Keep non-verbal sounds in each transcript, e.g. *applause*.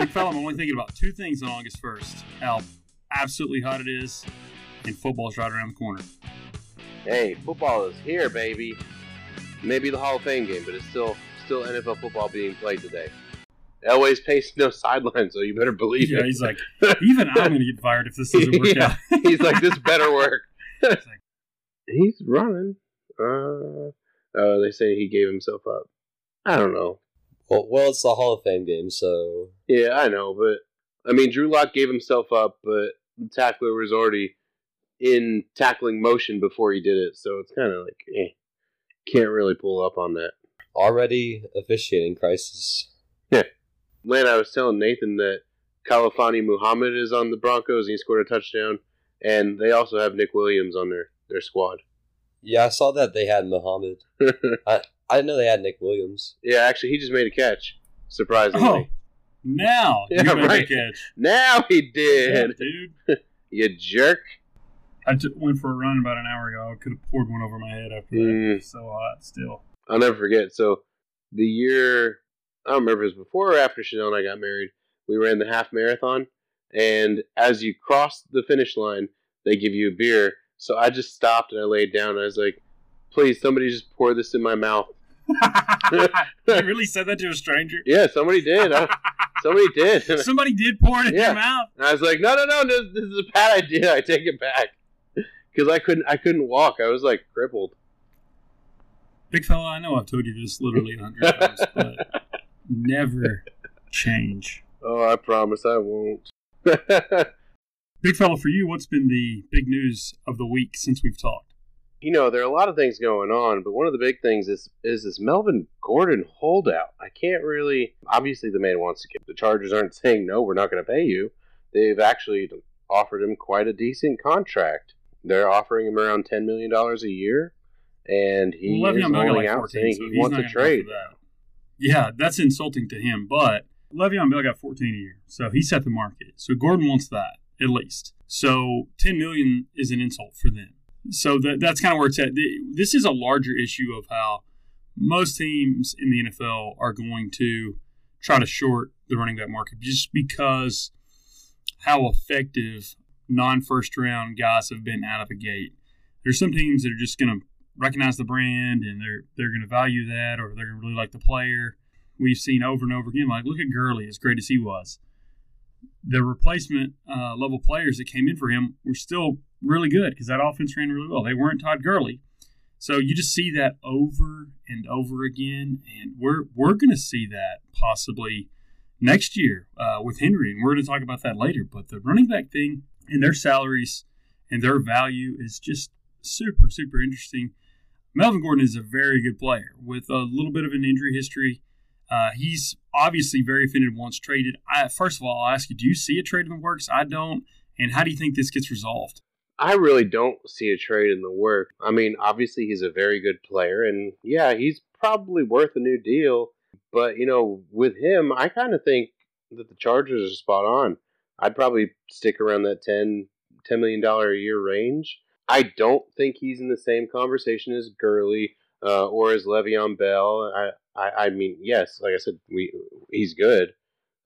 Big fella, I'm only thinking about two things on August 1st how absolutely hot it is, and football's right around the corner. Hey, football is here, baby. Maybe the Hall of Fame game, but it's still still NFL football being played today. Elway's pacing no sideline, so you better believe Yeah, it. he's like, *laughs* even I'm going to get fired if this doesn't work Yeah. out. *laughs* he's like, this better work. *laughs* Like, He's running. Uh, uh, they say he gave himself up. I don't know. Well, well, it's the Hall of Fame game, so Yeah, I know, but I mean, Drew Lock gave himself up, but the tackler was already in tackling motion before he did it, so it's kind of like, eh, can't really pull up on that. already officiating crisis. Lan, I was telling Nathan that Khalfani Muhammad is on the Broncos and he scored a touchdown, and they also have Nick Williams on their, their squad. Yeah, I saw that they had Muhammad. *laughs* I didn't know they had Nick Williams. yeah, actually, he just made a catch, surprisingly. oh, now *laughs* Yeah, you made right. the catch. Now he Yeah, did. dude. *laughs* You jerk. I t- went for a run about an hour ago. I could have poured one over my head after that. Mm. It's so hot still. I'll never forget. So the year I don't remember if it was before or after Chanel and I got married. We ran the half marathon, and as you cross the finish line, they give you a beer. So I just stopped and I laid down. And I was like, "Please, somebody just pour this in my mouth." *laughs* you really said that to a stranger? Yeah, somebody did. I, *laughs* somebody did. *laughs* Somebody did pour it in Yeah. your mouth. I was like, "No, no, no! This, this is a bad idea. I take it back." Because I couldn't, I couldn't walk. I was like crippled. Big fella, I know I've told you this literally a hundred times, but never change. Oh, I promise I won't. Big fella, for you, what's been the big news of the week since we've talked? You know, there are a lot of things going on, but one of the big things is is this Melvin Gordon holdout. I can't really. Obviously, the man wants to get. The Chargers aren't *laughs* saying no, we're not going to pay you. They've actually offered him quite a decent contract. They're offering him around ten million dollars a year, and he Well, is holding like out 14, saying so he wants a trade. that. Yeah, that's insulting to him, but Le'Veon Bell got 14 a year, so he set the market. So Gordon wants that at least. So 10 million is an insult for them. So that that's kind of where it's at. This is a larger issue of how most teams in the NFL are going to try to short the running back market just because how effective non-first round guys have been out of the gate. There's some teams that are just going to recognize the brand and they're they're going to value that or they're going to really like the player. We've seen over and over again. Like look at Gurley, as great as he was. The replacement uh, level players that came in for him were still really good because that offense ran really well. They weren't Todd Gurley, so you just see that over and over again, and we're we're going to see that possibly next year uh, with Henry, and we're going to talk about that later. But the running back thing and their salaries and their value is just super super interesting. Melvin Gordon is a very good player with a little bit of an injury history. Uh, he's obviously very offended once traded. I, first of all, I'll ask you: Do you see a trade in the works? I don't. And how do you think this gets resolved? I really don't see a trade in the work. I mean, obviously he's a very good player, and yeah, he's probably worth a new deal. But you know, with him, I kind of think that the Chargers are spot on. I'd probably stick around that 10, $10 million a year range. I don't think he's in the same conversation as Gurley uh, or as Le'Veon Bell. I, I, I mean, yes, like I said, we he's good.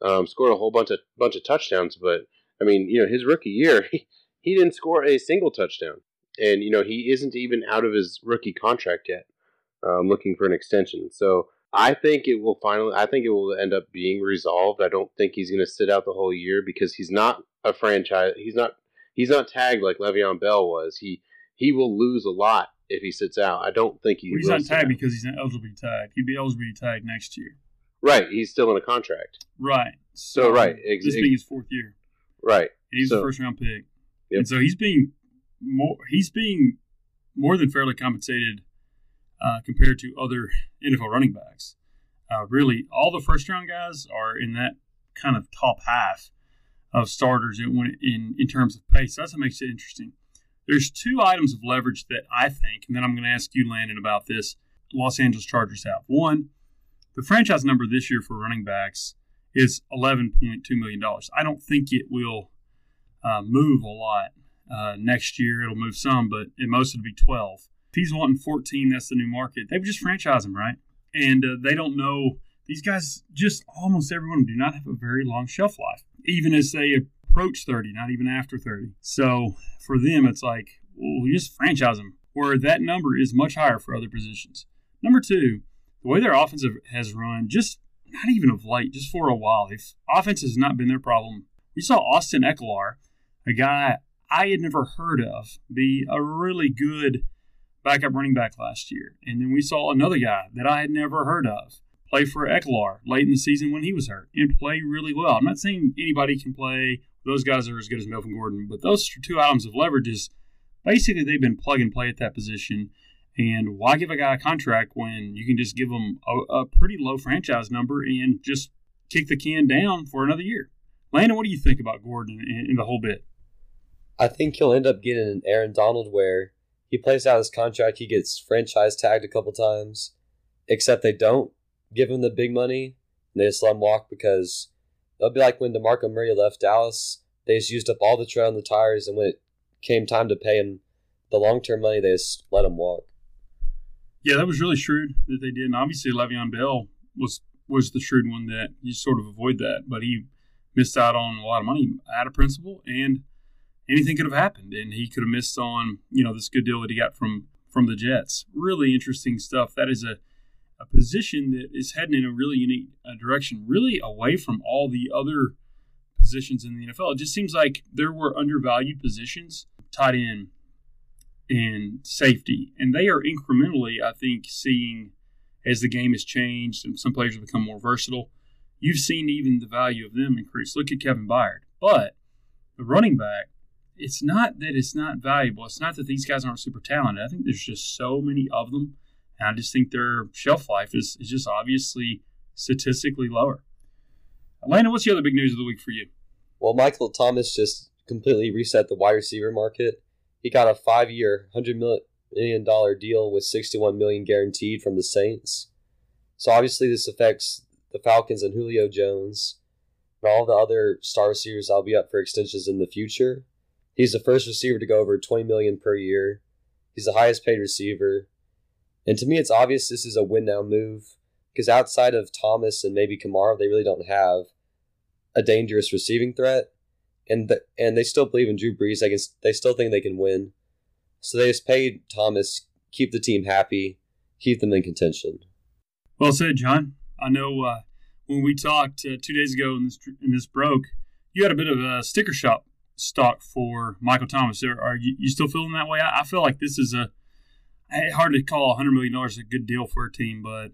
Um, scored a whole bunch of bunch of touchdowns, but I mean, you know, his rookie year, *laughs* he, he didn't score a single touchdown, and you know, he isn't even out of his rookie contract yet. Um, looking for an extension, so I think it will finally. I think it will end up being resolved. I don't think he's going to sit out the whole year because he's not a franchise. He's not. He's not tagged like Le'Veon Bell was. He he will lose a lot if he sits out. I don't think he. Well, he's not tagged because he's not eligible to be tagged. He'd be eligible to be tagged next year. right. He's still in a contract. Right. So, right, ex- this being his fourth year, Right. and he's So- a first round pick, Yep. and so he's being more. He's being more than fairly compensated uh, compared to other NFL running backs. Uh, really, all the first round guys are in that kind of top half of starters in in in terms of pace. That's what makes it interesting. There's two items of leverage that I think, and then I'm going to ask you, Landon, about this. Los Angeles Chargers have one. The franchise number this year for running backs is $11.2 million. I don't think it will uh, move a lot uh, next year. It'll move some, but at most it'll be 12. If he's wanting 14, that's the new market. They would just franchise him, right? And uh, they don't know these guys, just almost everyone, do not have a very long shelf life, even as they approach 30, not even after 30. So for them, it's like, well, we just franchise them, where that number is much higher for other positions. Number two, the way their offense has run, just not even of late, just for a while, if offense has not been their problem. We saw Austin Ekeler, a guy I had never heard of, be a really good backup running back last year. And then we saw another guy that I had never heard of play for Ekeler late in the season when he was hurt and play really well. I'm not saying anybody can play. Those guys are as good as Melvin Gordon, but those two items of leverage is basically they've been plug and play at that position. And why give a guy a contract when you can just give him a, a pretty low franchise number and just kick the can down for another year? Landon, what do you think about Gordon in the whole bit? I think he'll end up getting an Aaron Donald where he plays out his contract, he gets franchise tagged a couple times, except they don't give him the big money. and they just let him walk because it'll be like when DeMarco Murray left Dallas. They just used up all the tread on the tires, and when it came time to pay him the long term money, they just let him walk. Yeah, that was really shrewd that they did. And obviously, Le'Veon Bell was was the shrewd one that you sort of avoid that, but he missed out on a lot of money out of principle, and anything could have happened, and he could have missed on you know this good deal that he got from from the Jets. Really interesting stuff. That is a a position that is heading in a really unique uh, direction, really away from all the other positions in the NFL. It just seems like there were undervalued positions, tight end and safety, and they are incrementally, I think, seeing as the game has changed and some players have become more versatile. You've seen even the value of them increase. Look at Kevin Byard, but the running back. It's not that it's not valuable. It's not that these guys aren't super talented. I think there's just so many of them and I just think their shelf life is, is just obviously statistically lower. Atlanta, what's the other big news of the week for you? Well, Michael Thomas just completely reset the wide receiver market. He got a five-year, hundred million dollar deal with 61 million guaranteed from the Saints. So obviously, this affects the Falcons and Julio Jones, and all the other star receivers. I'll be up for extensions in the future. He's the first receiver to go over twenty million per year. He's the highest paid receiver. And to me, it's obvious this is a win now move because outside of Thomas and maybe Kamara, they really don't have a dangerous receiving threat. And the, and they still believe in Drew Brees. They, can, they still think they can win. So they just paid Thomas, keep the team happy, keep them in contention. Well said, John. I know uh, when we talked uh, two days ago and this, and this broke, you had a bit of a sticker shop stock for Michael Thomas. Are, are you, you still feeling that way? I, I feel like this is a hard to call $100 million a good deal for a team, but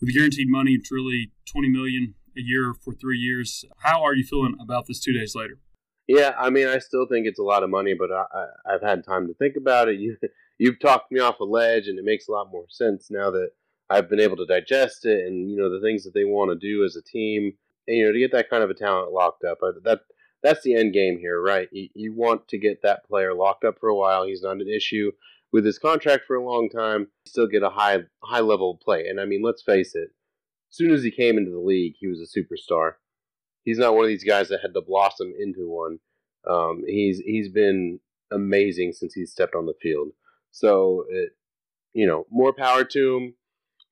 with guaranteed money, it's really 20 million a year for three years. How are you feeling about this two days later? Yeah, I mean, I still think it's a lot of money, but I, have had time to think about it. *laughs* You, you've talked me off a ledge, and it makes a lot more sense now that I've been able to digest it, and you know the things that they want to do as a team, and you know to get that kind of a talent locked up. That that's the end game here, right? You, you want to get that player locked up for a while. He's not an issue with his contract for a long time, still get a high high level play. And I mean, let's face it, as soon as he came into the league, he was a superstar. He's not one of these guys that had to blossom into one. Um, he's he's been amazing since he stepped on the field. So it, you know, more power to him.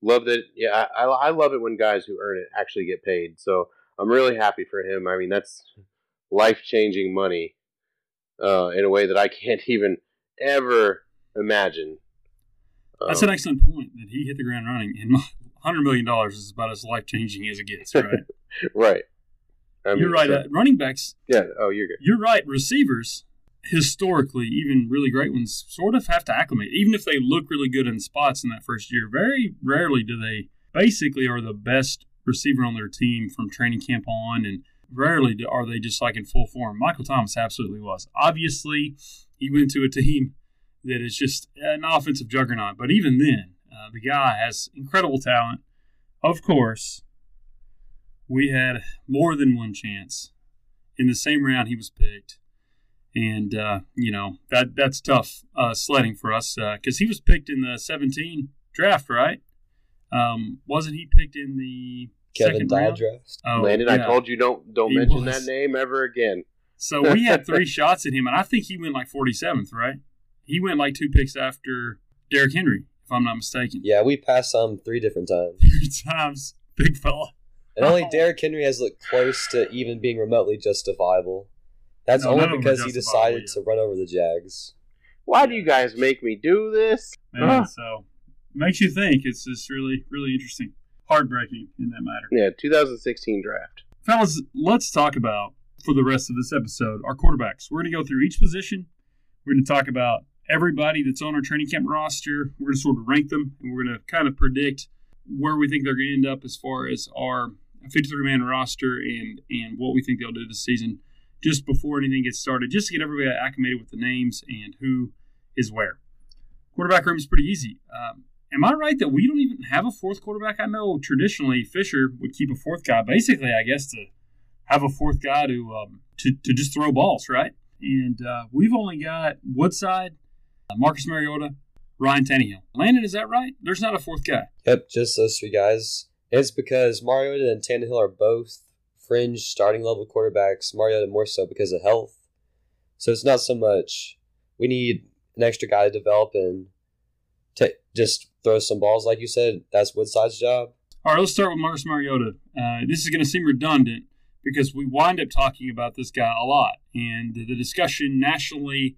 Love that. Yeah, I, I love it when guys who earn it actually get paid. So I'm really happy for him. I mean, that's life changing money uh, in a way that I can't *laughs* even ever imagine. That's um, an excellent point that he hit the ground running. And *laughs* hundred million dollars is about as life changing as it gets, *laughs* right? right. I mean, you're right. So, uh, running backs. Yeah. Oh, you're good. You're right. Receivers, historically, even really great ones, sort of have to acclimate. Even if they look really good in spots in that first year, very rarely do they. Basically, are the best receiver on their team from training camp on, and rarely are they just like in full form. Michael Thomas absolutely was. Obviously, he went to a team that is just an offensive juggernaut. But even then, uh, the guy has incredible talent. Of course, we had more than one chance in the same round he was picked. And, uh, you know, that that's tough uh, sledding for us because uh, he was picked in the 17 draft, right? Um, wasn't he picked in the Kevin Dodd draft? Oh, Landon, yeah. I told you don't don't he mention was. that name ever again. So we had three *laughs* shots at him, and I think he went like 47th, right? He went like two picks after Derrick Henry, if I'm not mistaken. Yeah, we passed some three different times. *laughs* Three times big fella. And only Derrick Henry has looked close to even being remotely justifiable. That's No, only of them are because he justifiable decided to run over the Jags. Why do you guys make me do this? And Ah. so makes you think. It's just really, really interesting. Heartbreaking in that matter. Yeah, 2016 draft. Fellas, let's talk about for the rest of this episode our quarterbacks. We're going to go through each position. We're going to talk about everybody that's on our training camp roster. We're going to sort of rank them, and we're going to kind of predict where we think they're going to end up as far as our 53 man roster and and what we think they'll do this season. Just before anything gets started, just to get everybody acclimated with the names and who is where. Quarterback room is pretty easy. Um, am I right that we don't even have a fourth quarterback? I know traditionally Fisher would keep a fourth guy, basically, I guess, to have a fourth guy to um, to, to just throw balls, right? And uh, we've only got Woodside, Marcus Mariota, Ryan Tannehill. Landon, is that right? There's not a fourth guy. Yep, just those three guys. It's because Mariota and Tannehill are both fringe starting level quarterbacks. Mariota more so because of health. So it's not so much we need an extra guy to develop and to just throw some balls, like you said. That's Woodside's job. All right, let's start with Marcus Mariota. Uh, this is going to seem redundant because we wind up talking about this guy a lot, and the discussion nationally,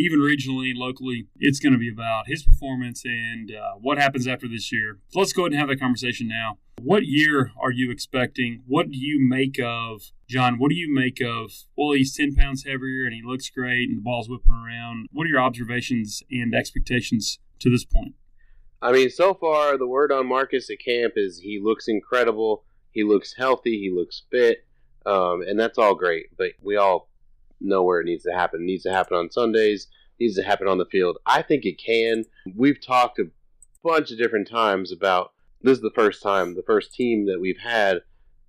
even regionally, locally, it's going to be about his performance and uh, what happens after this year. So let's go ahead and have that conversation now. What year are you expecting? What do you make of John? What do you make of? Well, he's ten pounds heavier and he looks great, and the ball's whipping around. What are your observations and expectations to this point? I mean, so far the word on Marcus at camp is he looks incredible. He looks healthy. He looks fit, um, and that's all great. But we all know where it needs to happen. It needs to happen on Sundays. It needs to happen on the field. I think it can. We've talked a bunch of different times about this is the first time, the first team that we've had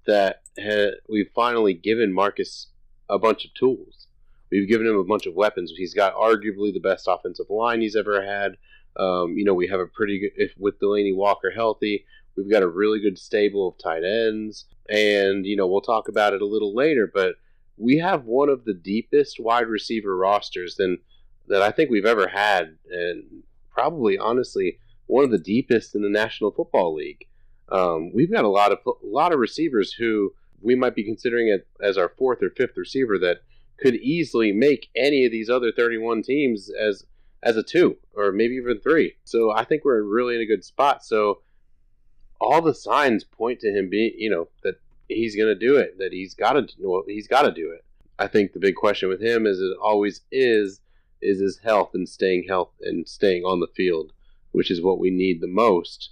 that ha- we've finally given Marcus a bunch of tools. We've given him a bunch of weapons. He's got arguably the best offensive line he's ever had. Um, you know, we have a pretty good, if with Delanie Walker healthy, we've got a really good stable of tight ends. And, you know, we'll talk about it a little later, but we have one of the deepest wide receiver rosters than that I think we've ever had. And probably, honestly, one of the deepest in the National Football League. Um, we've got a lot of a lot of receivers who we might be considering it as our fourth or fifth receiver that could easily make any of these other 31 teams as as a two or maybe even three. So I think we're really in a good spot. So all the signs point to him being, you know, that he's going to do it. That he's got to, well, he's got to do it. I think the big question with him, is it always is, is his health and staying health and staying on the field, which is what we need the most.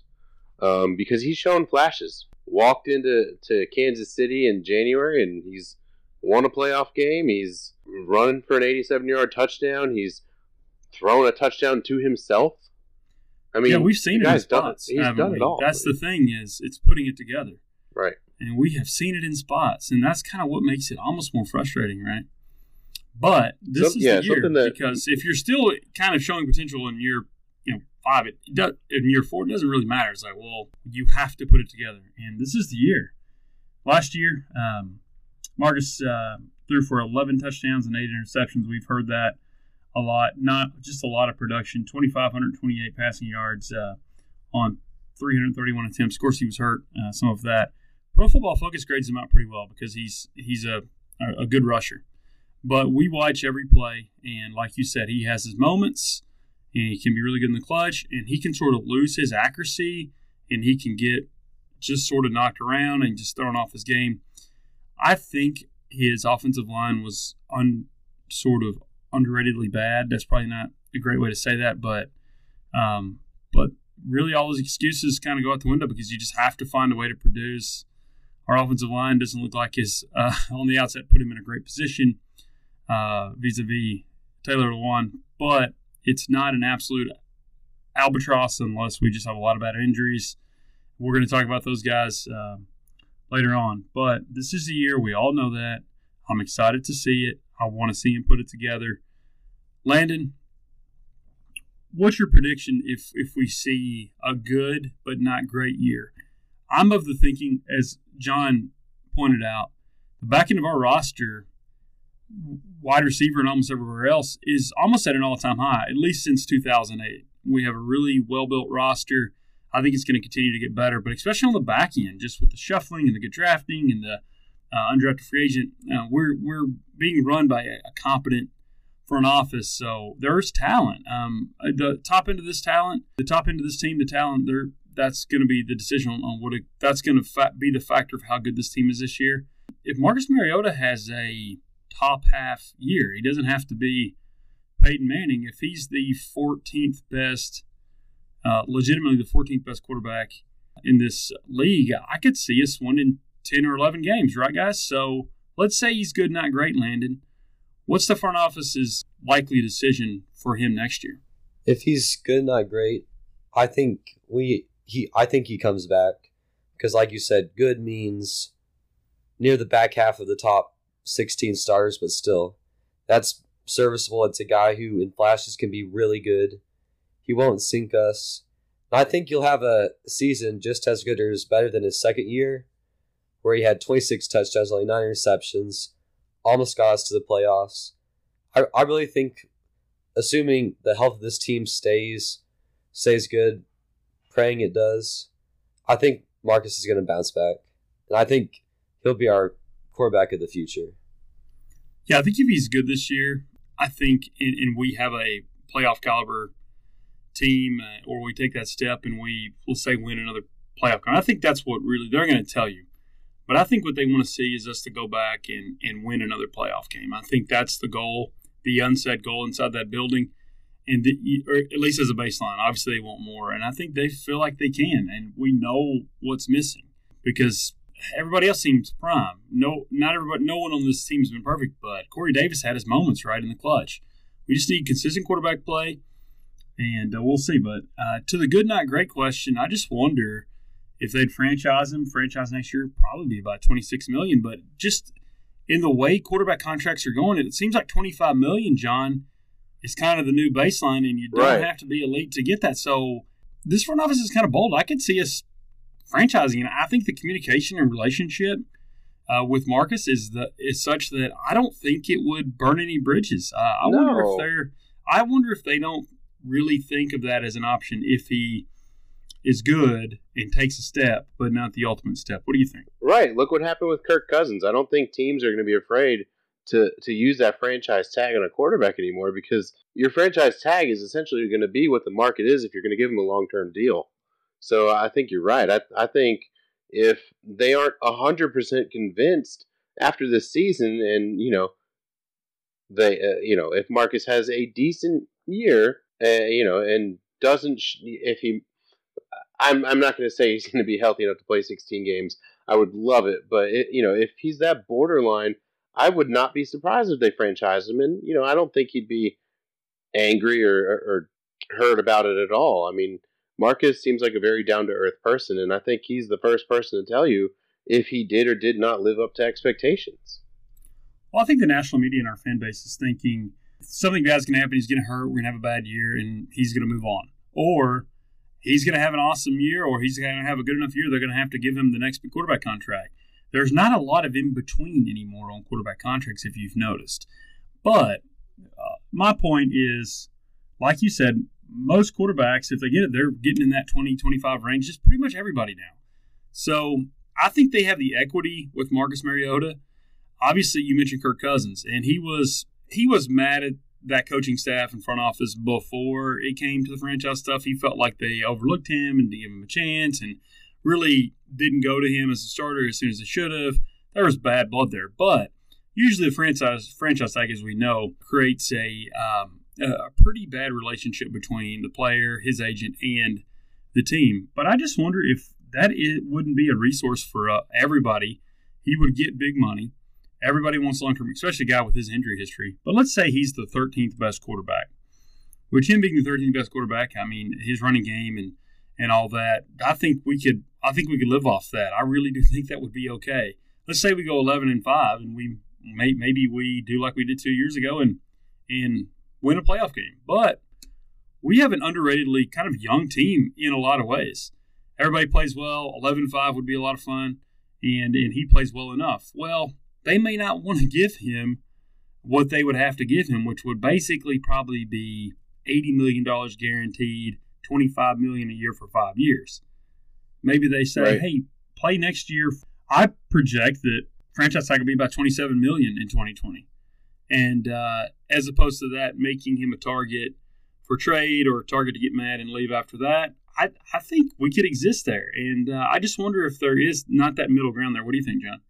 Um, because he's shown flashes. Walked into to Kansas City in January and he's won a playoff game. He's running for an 87 yard touchdown. He's thrown a touchdown to himself. I mean, yeah, we've seen the it guy's done spots. He's done it all. That's the thing is it's putting it together, right. And we have seen it in spots, and that's kind of what makes it almost more frustrating, right? But this Some- is yeah, the year that- because if you're still kind of showing potential in year, you know, five, it, does, in year four, it doesn't really matter. It's like, well, you have to put it together, and this is the year. Last year, um, Marcus uh, threw for 11 touchdowns and eight interceptions. We've heard that a lot, not just a lot of production. 2,528 passing yards uh, on 331 attempts. Of course, he was hurt. Uh, some of that. Pro Football Focus grades him out pretty well because he's he's a a good rusher. But we watch every play, and like you said, he has his moments, and he can be really good in the clutch, and he can sort of lose his accuracy, and he can get just sort of knocked around and just thrown off his game. I think his offensive line was un, sort of underratedly bad. That's probably not a great way to say that, but um, but really all his excuses kind of go out the window because you just have to find a way to produce. Our offensive line doesn't look like his uh, on the outset put him in a great position uh, vis-a-vis Taylor Lewan, but it's not an absolute albatross unless we just have a lot of bad injuries. We're going to talk about those guys um, later on, but this is the year we all know that. I'm excited to see it. I want to see him put it together. Landon, what's your prediction if if we see a good but not great year? I'm of the thinking, as John pointed out, the back end of our roster, wide receiver and almost everywhere else, is almost at an all time high, at least since 2008. We have a really well built roster. I think it's going to continue to get better, but especially on the back end, just with the shuffling and the good drafting and the uh, undrafted free agent, uh, we're we're being run by a, a, competent front office. So there's talent. Um, the top end of this talent, the top end of this team, the talent, there that's going to be the decision on, what it, that's going to fa- be the factor of how good this team is this year. If Marcus Mariota has a top half year, he doesn't have to be Peyton Manning. If he's the 14th best uh, legitimately the 14th best quarterback in this league, I could see us winning 10 or 11 games, right, guys? So let's say he's good, not great, Landon. What's the front office's likely decision for him next year? If he's good, not great, I think we he I think he comes back because, like you said, good means near the back half of the top 16 stars, but still, that's serviceable. It's a guy who in flashes can be really good he won't sink us. I think you'll have a season just as good or as better than his second year, where he had 26 touchdowns, only nine interceptions, almost got us to the playoffs. I, I really think, assuming the health of this team stays stays good, praying it does, I think Marcus is going to bounce back, and I think he'll be our quarterback of the future. Yeah, I think if he's good this year, I think, and, and we have a playoff caliber team, uh, or we take that step and we, we'll say, win another playoff game. I think that's what really they're going to tell you. But I think what they want to see is us to go back and, and win another playoff game. I think that's the goal, the unsaid goal inside that building, and or at least as a baseline. Obviously, they want more, and I think they feel like they can. And we know what's missing because everybody else seems prime. No, not everybody. No one on this team has been perfect, but Corey Davis had his moments right in the clutch. We just need consistent quarterback play and uh, we'll see. But uh, to the good, not great question, I just wonder if they'd franchise him. Franchise next year probably be about twenty six million. But just in the way quarterback contracts are going, it seems like twenty five million. John is kind of the new baseline, and you don't right. have to be elite to get that. So this front office is kind of bold. I could see us franchising, and I think the communication and relationship. Uh, with Marcus is the is such that I don't think it would burn any bridges. Uh, I no. wonder if they're. I wonder if they don't really think of that as an option if he is good and takes a step, but not the ultimate step. What do you think? Right. Look what happened with Kirk Cousins. I don't think teams are going to be afraid to to use that franchise tag on a quarterback anymore because your franchise tag is essentially going to be what the market is if you're going to give them a long term deal. So I think you're right. I I think if they aren't hundred percent convinced after this season, and you know, they uh, you know if Marcus has a decent year uh, you know, and doesn't if he, I'm I'm not going to say he's going to be healthy enough to play 16 games. I would love it, but it, you know, if he's that borderline, I would not be surprised if they franchise him. And you know, I don't think he'd be angry or, or, hurt about it at all. I mean, Marcus seems like a very down to earth person, and I think he's the first person to tell you if he did or did not live up to expectations. Well, I think the national media and our fan base is thinking something bad's going to happen. He's going to hurt. We're going to have a bad year, and he's going to move on. Or he's going to have an awesome year, or he's going to have a good enough year. They're going to have to give him the next quarterback contract. There's not a lot of in between anymore on quarterback contracts, if you've noticed. But uh, my point is, like you said, most quarterbacks, if they get it, they're getting in that 20, 25 range. Just pretty much everybody now. So I think they have the equity with Marcus Mariota. Obviously, you mentioned Kirk Cousins, and he was he was mad at that coaching staff and front office before it came to the franchise stuff. He felt like they overlooked him and didn't give him a chance and really didn't go to him as a starter as soon as they should have. There was bad blood there. But usually the franchise franchise tag, as we know, creates a um, a pretty bad relationship between the player, his agent, and the team. But I just wonder if that it wouldn't be a resource for uh, everybody. He would get big money. Everybody wants long term, especially a guy with his injury history. But let's say he's the 13th best quarterback. Which him being the 13th best quarterback, I mean, his running game and and all that, I think we could I think we could live off that. I really do *laughs* think that would be okay. Let's say we go 11 and 5 and we may, maybe we do like we did 2 years ago and and win a playoff game. But we have an underratedly kind of young team in a lot of ways. Everybody plays well. 11 5 would be a lot of fun and and he plays well enough. Well, they may not *laughs* want to give him what they would have to give him, which would basically probably be $80 million guaranteed, 25 million a year for five years. Maybe they say, Right. hey, play next year. I project that franchise tag will be about 27 million in 2020. And uh, as opposed to that, making him a target for trade or a target to get mad and leave after that, I, I think we could exist there. And uh, I just wonder if there is not that middle ground there. What do you think, John?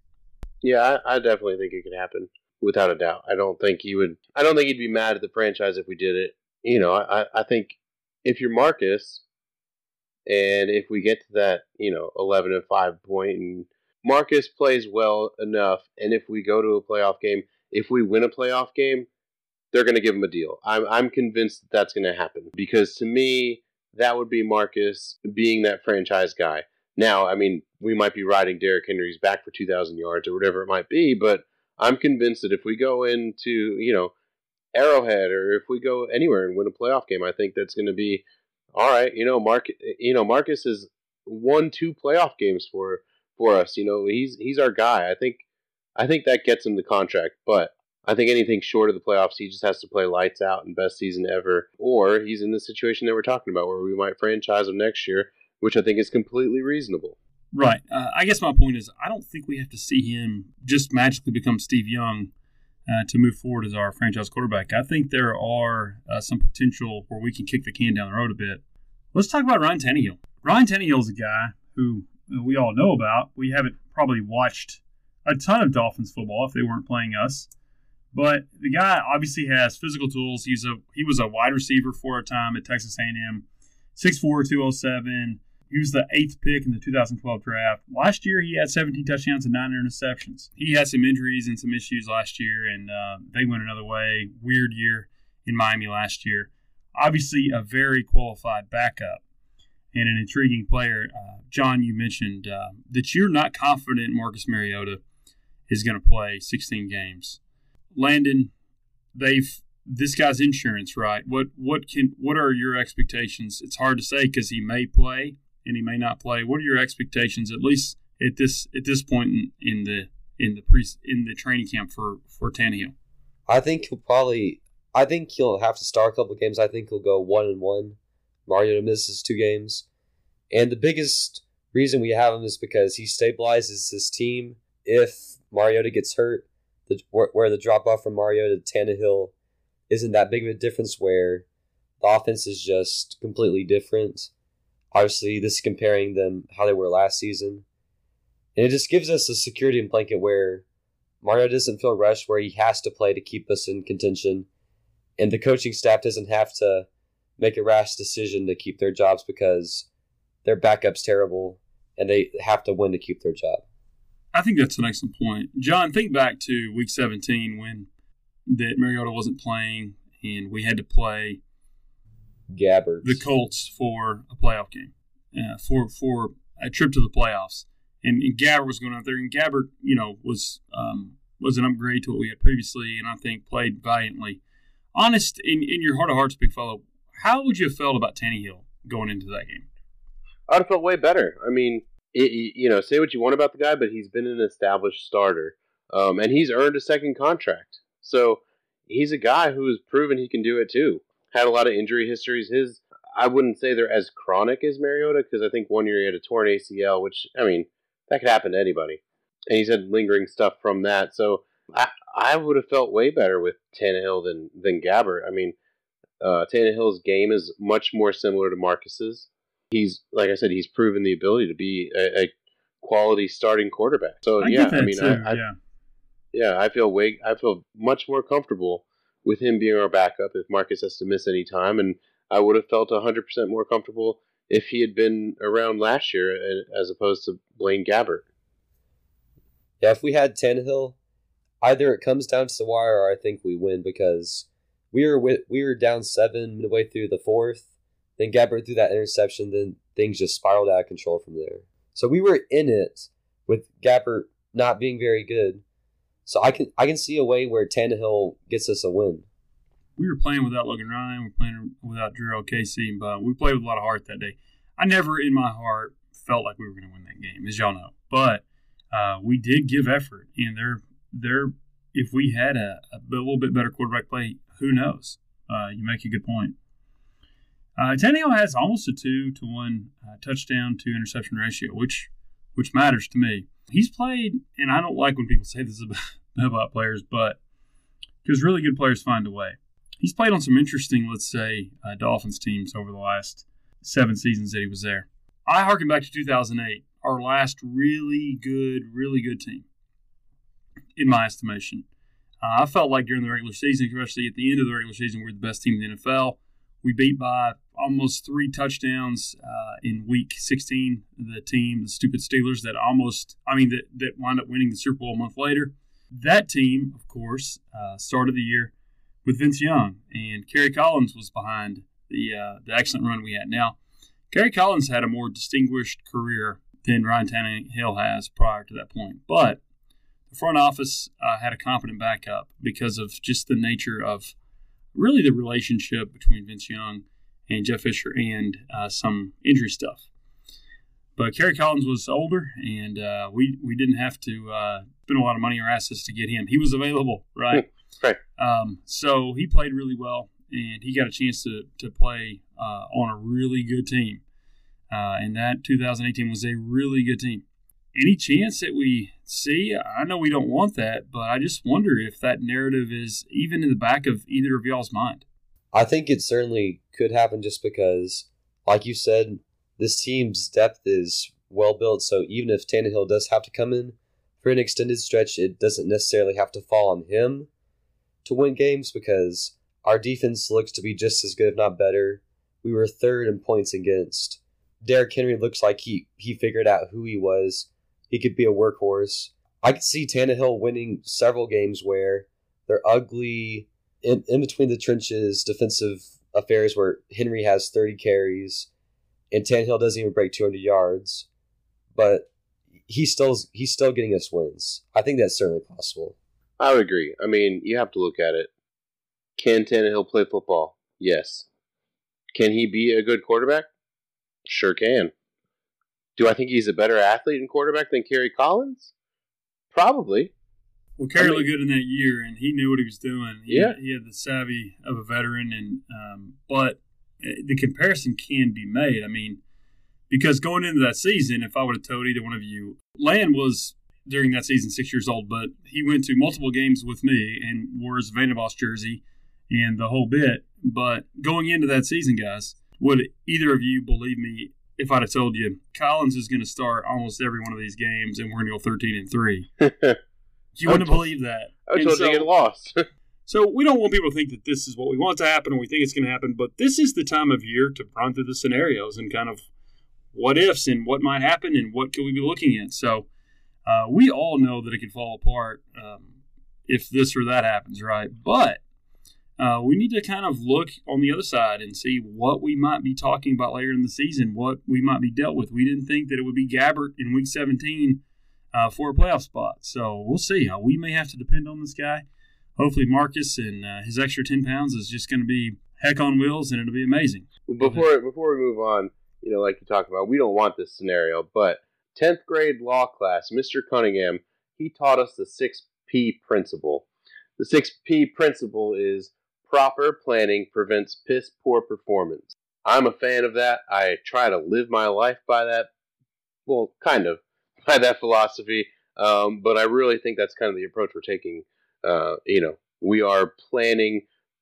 Yeah, I, I definitely think it could happen without a doubt. I don't think he would. I don't think he'd be mad at the franchise if we did it. You know, I, I think if you're Marcus, and if we get to that, you know, eleven and five point, and Marcus plays well enough, and if we go to a playoff game, if we win a playoff game, they're going to give him a deal. I'm I'm convinced that that's going to happen because to me, that would be Marcus being that franchise guy. Now, I mean, we might be riding Derrick Henry's back for 2,000 yards or whatever it might be, but I'm convinced that if we go into, you know, Arrowhead or if we go anywhere and win a playoff game, I think that's going to be all right. You know, Mark, you know, Marcus has won two playoff games for for us. You know, he's he's our guy. I think I think that gets him the contract, but I think anything short of the playoffs, he just has to play lights out and best season ever, or he's in the situation that we're talking about where we might franchise him next year, which I think is completely reasonable. Right. Uh, I guess my point is I don't think we have to see him just magically become Steve Young uh, to move forward as our franchise quarterback. I think there are uh, some potential where we can kick the can down the road a bit. Let's talk about Ryan Tannehill. Ryan Tannehill is a guy who uh, we all know about. We haven't probably watched a ton of Dolphins football if they weren't playing us. But the guy obviously has physical tools. He's a he was a wide receiver for a time at Texas A&M, 6'4", 207. He was the eighth pick in the 2012 draft. Last year, he had 17 touchdowns and nine interceptions. He had some injuries and some issues last year, and uh, they went another way. Weird year in Miami last year. Obviously, a very qualified backup and an intriguing player. Uh, John, you mentioned uh, that you're not confident Marcus Mariota is going to play 16 games. Landon, they've this guy's insurance, right? What what can what are your expectations? It's hard to say because he may play and he may not play. What are your expectations, at least at this at this point in, in the in the pre in the training camp for for Tannehill? I think he'll probably. I think he'll have to start a couple games. I think he'll go one and one. Mariota misses two games, and the biggest reason we have him is because he stabilizes his team. If Mariota gets hurt, the where, where the drop off from Mariota to Tannehill isn't that big of a difference. Where the offense is just completely different. Obviously, this is comparing them how they were last season, and it just gives us a security blanket where Mario doesn't feel rushed where he has to play to keep us in contention, and the coaching staff doesn't have to make a rash decision to keep their jobs because their backup's terrible and they have to win to keep their job. I think that's an excellent point, John. Think back to Week 17 when that Mariota wasn't playing and we had to play Gabbert. the Colts for a playoff game, uh, for for a trip to the playoffs. And, and Gabbert was going out there, and Gabbert, you know, was um, was an upgrade to what we had previously, and I think played valiantly. Honest, in, in your heart of hearts, big fellow, how would you have felt about Tannehill going into that game? I'd have felt way better. I mean, it, it- you know, say what you want about the guy, but he's been an established starter, um, and he's earned a second contract. So he's a guy who has proven he can do it too. Had a lot of injury histories. His, I wouldn't say they're as chronic as Mariota because I think one year he had a torn ACL, which I mean that could happen to anybody, and he's had lingering stuff from that. So I, I would have felt way better with Tannehill than than Gabbert. I mean, uh, Tannehill's game is much more similar to Marcus's he's like I said, he's proven the ability to be a, a quality starting quarterback. So I yeah, I mean, too. I, I, yeah, yeah, I feel way, I feel much more comfortable with him being our backup if Marcus has to miss any time, and I would have felt hundred percent more comfortable if he had been around last year uh, as opposed to Blaine Gabbert. Yeah, if we had Tannehill, either it comes down to the wire or I think we win because we were wi- we were down seven midway through the fourth. Then Gabbert threw that interception. Then things just spiraled out of control from there. So we were in it with Gabbert not being very good. So I can I can see a way where Tannehill gets us a win. we were playing without Logan Ryan, we were playing without Drew Casey, but we played with a lot of heart that day. I never, in my heart, felt like we were going to win that game, as y'all know. But uh, we did give effort, and they're they're if we had a, a little bit better quarterback play, who knows? Uh, you make a good point. Uh, Tannehill has almost a two to one uh, touchdown to interception ratio, which which matters to me. He's played, and I don't like when people say this about, about players, but because really good players find a way. He's played on some interesting, let's say, uh, Dolphins teams over the last seven seasons that he was there. I harken back to 2008, our last really good, really good team, in my estimation. Uh, I felt like during the regular season, especially at the end of the regular season, we were the best team in the NFL. We beat by almost three touchdowns uh, in week 16. The team, the stupid Steelers, that almost, I mean, that, that wound up winning the Super Bowl a month later. That team, of course, uh, started the year with Vince Young, and Kerry Collins was behind the uh, the excellent run we had. Now, Kerry Collins had a more distinguished career than Ryan Tannehill has prior to that point, but the front office uh, had a competent backup because of just the nature of really the relationship between Vince Young and Jeff Fisher and uh, some injury stuff. But Kerry Collins was older, and uh, we we didn't have to uh, spend a lot of money or assets to get him. He was available, right? right. Um, so he played really well, and he got a chance to to play uh, on a really good team. Uh, and that 2018 was a really good team. Any chance that we see? I know we don't want that, but I just wonder if that narrative is even in the back of either of y'all's mind. I think it certainly could happen just because, like you said, this team's depth is well built. So even if Tannehill does have to come in for an extended stretch, it doesn't necessarily have to fall on him to win games because our defense looks to be just as good, if not better. We were third in points against. Derrick Henry looks like he, he figured out who he was. He could be a workhorse. I could see Tannehill winning several games where they're ugly, in, in between the trenches defensive affairs where Henry has 30 carries and Tannehill doesn't even break 200 yards, but he's still he's still getting us wins. I think that's certainly possible. I would agree. I mean, you have to look at it. Can Tannehill play football? Yes. Can he be a good quarterback? Sure can. Do I think he's a better athlete and quarterback than Kerry Collins? Probably. Well, Kerry I mean, looked good in that year, and he knew what he was doing. He, yeah, he had the savvy of a veteran, and um, but Eh, the comparison can be made. I mean, because going into that season, if I would have told either one of you, Land was during that season six years old, but he went to multiple games with me and wore his Vanden Bosch jersey and the whole bit. But going into that season, guys, would either of you believe me if I'd have told you Collins is going to start almost every one of these games and we're going to go thirteen and three? *laughs* You wouldn't believe that. I told so, you get lost. *laughs* so we don't want people to think that this is what we want to happen or we think it's going to happen, but this is the time of year to run through the scenarios and kind of what ifs and what might happen and what could we be looking at. So uh, we all know that it could fall apart um, if this or that happens, right? But uh, we need to kind of look on the other side and see what we might be talking about later in the season, what we might be dealt with. We didn't think that it would be Gabbert in week 17 uh, for a playoff spot. So we'll see. Uh, we may have to depend on this guy. Hopefully, Marcus and uh, his extra 10 pounds is just going to be heck on wheels and it'll be amazing. Before, before we move on, you know, like you talked about, we don't want this scenario, but 10th grade law class, Mr. Cunningham, he taught us the 6P principle. The 6P principle is proper planning prevents piss poor performance. I'm a fan of that. I try to live my life by that. Well, kind of *laughs* by that philosophy. Um, but I really think that's kind of the approach we're taking. Uh, you know, we are planning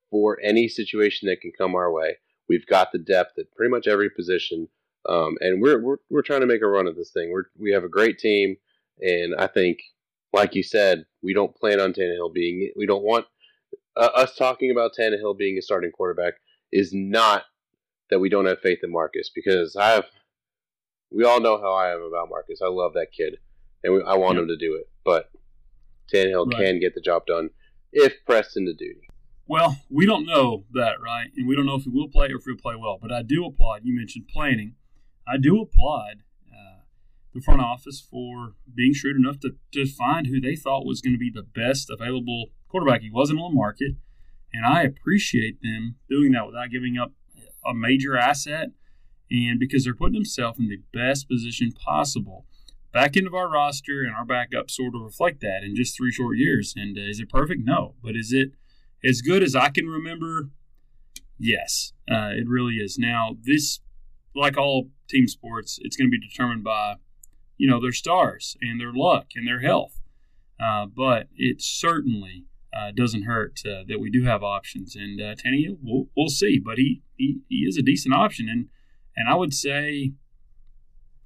for any situation that can come our way. We've got the depth at pretty much every position, um, and we're, we're we're trying to make a run at this thing. We're we have a great team, and I think, like you said, we don't plan on Tannehill being. We don't want uh, us talking about Tannehill being a starting quarterback is not that we don't have faith in Marcus because I have we all know how I am about Marcus. I love that kid, and we, I want him to do it. But Tannehill right. can get the job done if pressed into duty. Well, we don't know that, right? And we don't know if he will play or if he'll play well. But I do applaud. You mentioned planning. I do applaud uh, the front office for being shrewd enough to, to find who they thought was going to be the best available quarterback. He wasn't on the market, and I appreciate them doing that without giving up a major asset and because they're putting themselves in the best position possible. Back end of our roster and our backup sort of reflect that in just three short years. And uh, is it perfect? No. But is it as good as I can remember Yes, uh, it really is. Now, this, like all team sports, it's going to be determined by, you know, their stars and their luck and their health. Uh, but it certainly uh, doesn't hurt uh, that we do have options. And uh, we'll, we'll see. But he, he he is a decent option, and and I would say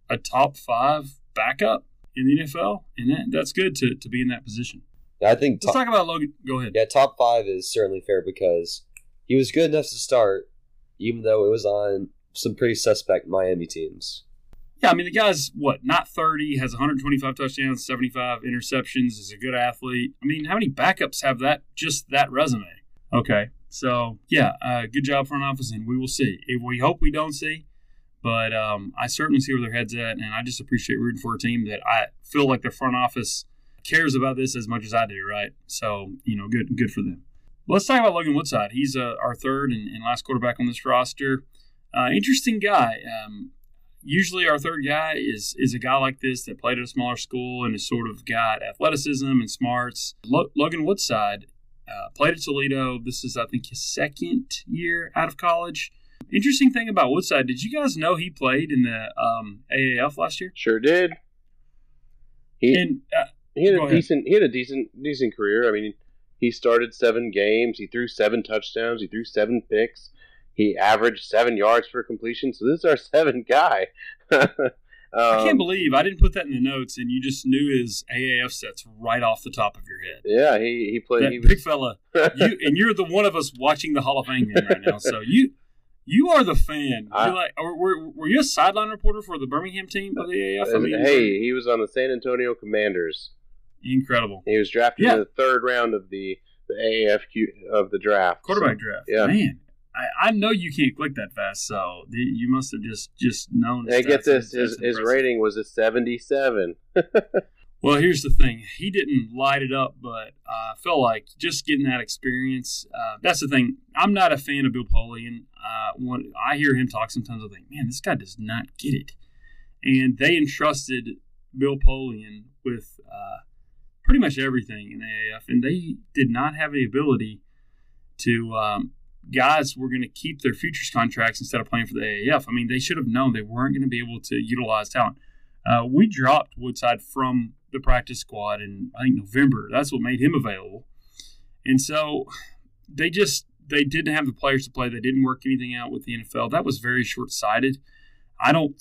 a top five backup in the NFL, and that, that's good to, to be in that position. I think Let's talk about Logan. Go ahead. Yeah, top five is certainly fair because he was good enough to start, even though it was on some pretty suspect Miami teams. Yeah, I mean the guy's what not thirty, has 125 touchdowns, 75 interceptions, is a good athlete. I mean, how many backups have that just that resume? Okay, so yeah, uh, good job front office, and we will see. If we hope we don't see, but um, I certainly see where their heads at, and I just appreciate rooting for a team that I feel like their front office cares about this as much as I do. Right, so you know, good good for them. Let's talk about Logan Woodside. He's uh, our third and, and, last quarterback on this roster. Uh, interesting guy. Um, usually, our third guy is is a guy like this that played at a smaller school and is sort of got athleticism and smarts. Lo- Logan Woodside uh, played at Toledo. This is, I think, his second year out of college. Interesting thing about Woodside, did you guys know he played in the um, AAF last year? Sure did. He and, uh, he had a decent he had a decent decent career. I mean, he started seven games. He threw seven touchdowns. He threw seven picks. He averaged seven yards per completion. So this is our *laughs* seven guy. um, *laughs* I can't believe I didn't put that in the notes, and you just knew his AAF sets right off the top of your head. Yeah, he he played. That he big was... fella, *laughs* you, and you're the one of us watching the Hall of Fame game right now. So you you are the fan. I, you're like, were, were you a sideline reporter for the Birmingham team of the AAF? I hey, he was on the San Antonio Commanders. Incredible. He was drafted yeah. in the third round of the the AAF of the draft. Quarterback so, draft. Yeah. Man, I, I know you can't click that fast, so you must have just just known. Hey, get this: his, his rating was a seventy-seven. *laughs* well, here's the thing: he didn't light it up, but I felt like just getting that experience. Uh, that's the thing. I'm not a fan of Bill Polian. Uh, when I hear him talk, sometimes I think, man, this guy does not get it. And they entrusted Bill Polian with uh, pretty much everything in the AAF, and they did not have the ability to. Um, guys were going to keep their futures contracts instead of playing for the AAF. I mean, they should have known they weren't going to be able to utilize talent. Uh, we dropped Woodside from the practice squad in I think November. That's what made him available, and so they just they didn't have the players to play. They didn't work anything out with the NFL. That was very short sighted. I don't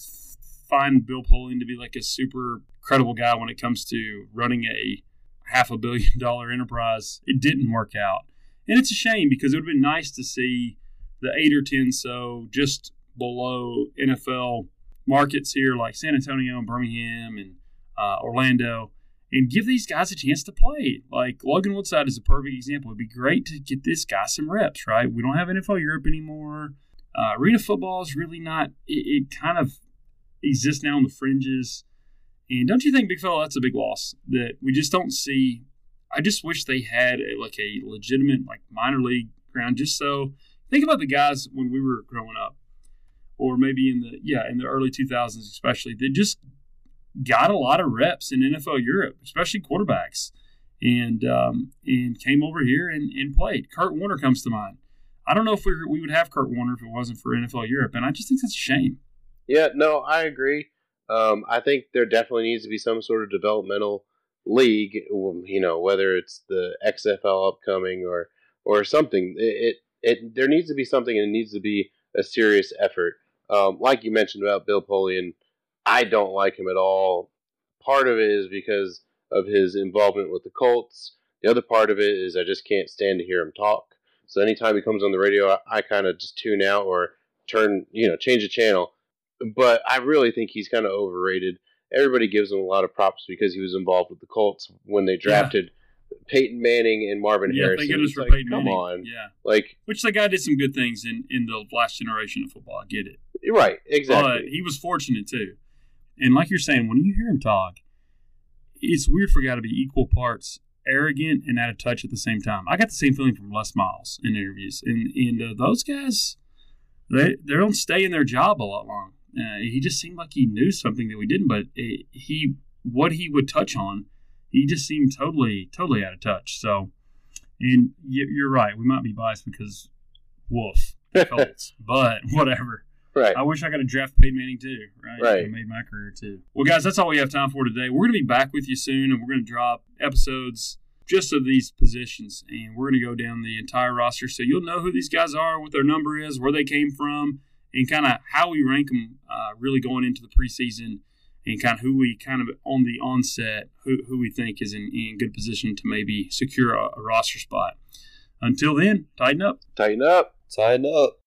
find Bill Polian to be like a super credible guy when it comes to running a half a billion dollar enterprise. It didn't work out. And it's a shame because it would have been nice to see the eight or 10 so just below NFL markets here like San Antonio and Birmingham and uh, Orlando and give these guys a chance to play. Like Logan Woodside is a perfect example. It'd be great to get this guy some reps, right? We don't have NFL Europe anymore. Uh, arena football is really not, it, it kind of exists now on the fringes. And don't you think, Big Fella, that's a big loss that we just don't see? I just wish they had a, like a legitimate like minor league ground, just so. Think about the guys when we were growing up, or maybe in the yeah in the early 2000s especially. They just got a lot of reps in NFL Europe, especially quarterbacks, and um, and came over here and, and played. Kurt Warner comes to mind. I don't know if we we would have Kurt Warner if it wasn't for NFL Europe, and I just think that's a shame. Yeah, no, I agree. Um, I think there definitely needs to be some sort of developmental league. You know, whether it's the XFL upcoming or or something. It, it, it there needs to be something, and it needs to be a serious effort. Um, like you mentioned about Bill Polian, I don't like him at all. Part of it is because of his involvement with the Colts. The other part of it is I just can't stand to hear him talk. So anytime he comes on the radio, I, I kind of just tune out or turn, you know, change the channel but I really think he's kind of overrated. Everybody gives him a lot of props because he was involved with the Colts when they drafted yeah. Peyton Manning and Marvin yeah, Harrison. Yeah, thank for like, Peyton come Manning. on, yeah, like which the guy did some good things in in the last generation of football. I get it, right? Exactly. But he was fortunate too, and like you're saying, when you hear him talk, it's weird for a guy to be equal parts arrogant and out of touch at the same time. I got the same feeling from Les Miles in interviews, and and uh, those guys, they they don't stay in their job a lot long. Uh, he just seemed like he knew something that we didn't, but it, he what he would touch on, he just seemed totally totally out of touch. So, and you're right, we might be biased because Wolf. Colts, *laughs* but whatever. Right. I wish I could have drafted Peyton Manning too, right? Right. And made my career too. Well, guys, that's all we have time for today. We're going to be back with you soon, and we're going to drop episodes just of these positions, and we're going to go down the entire roster so you'll know who these guys are, what their number is, where they came from, and kind of how we rank them uh, really going into the preseason, and kind of who we kind of on the onset, who, who we think is in, in good position to maybe secure a, a roster spot. Until then, tighten up. Tighten up. Tighten up.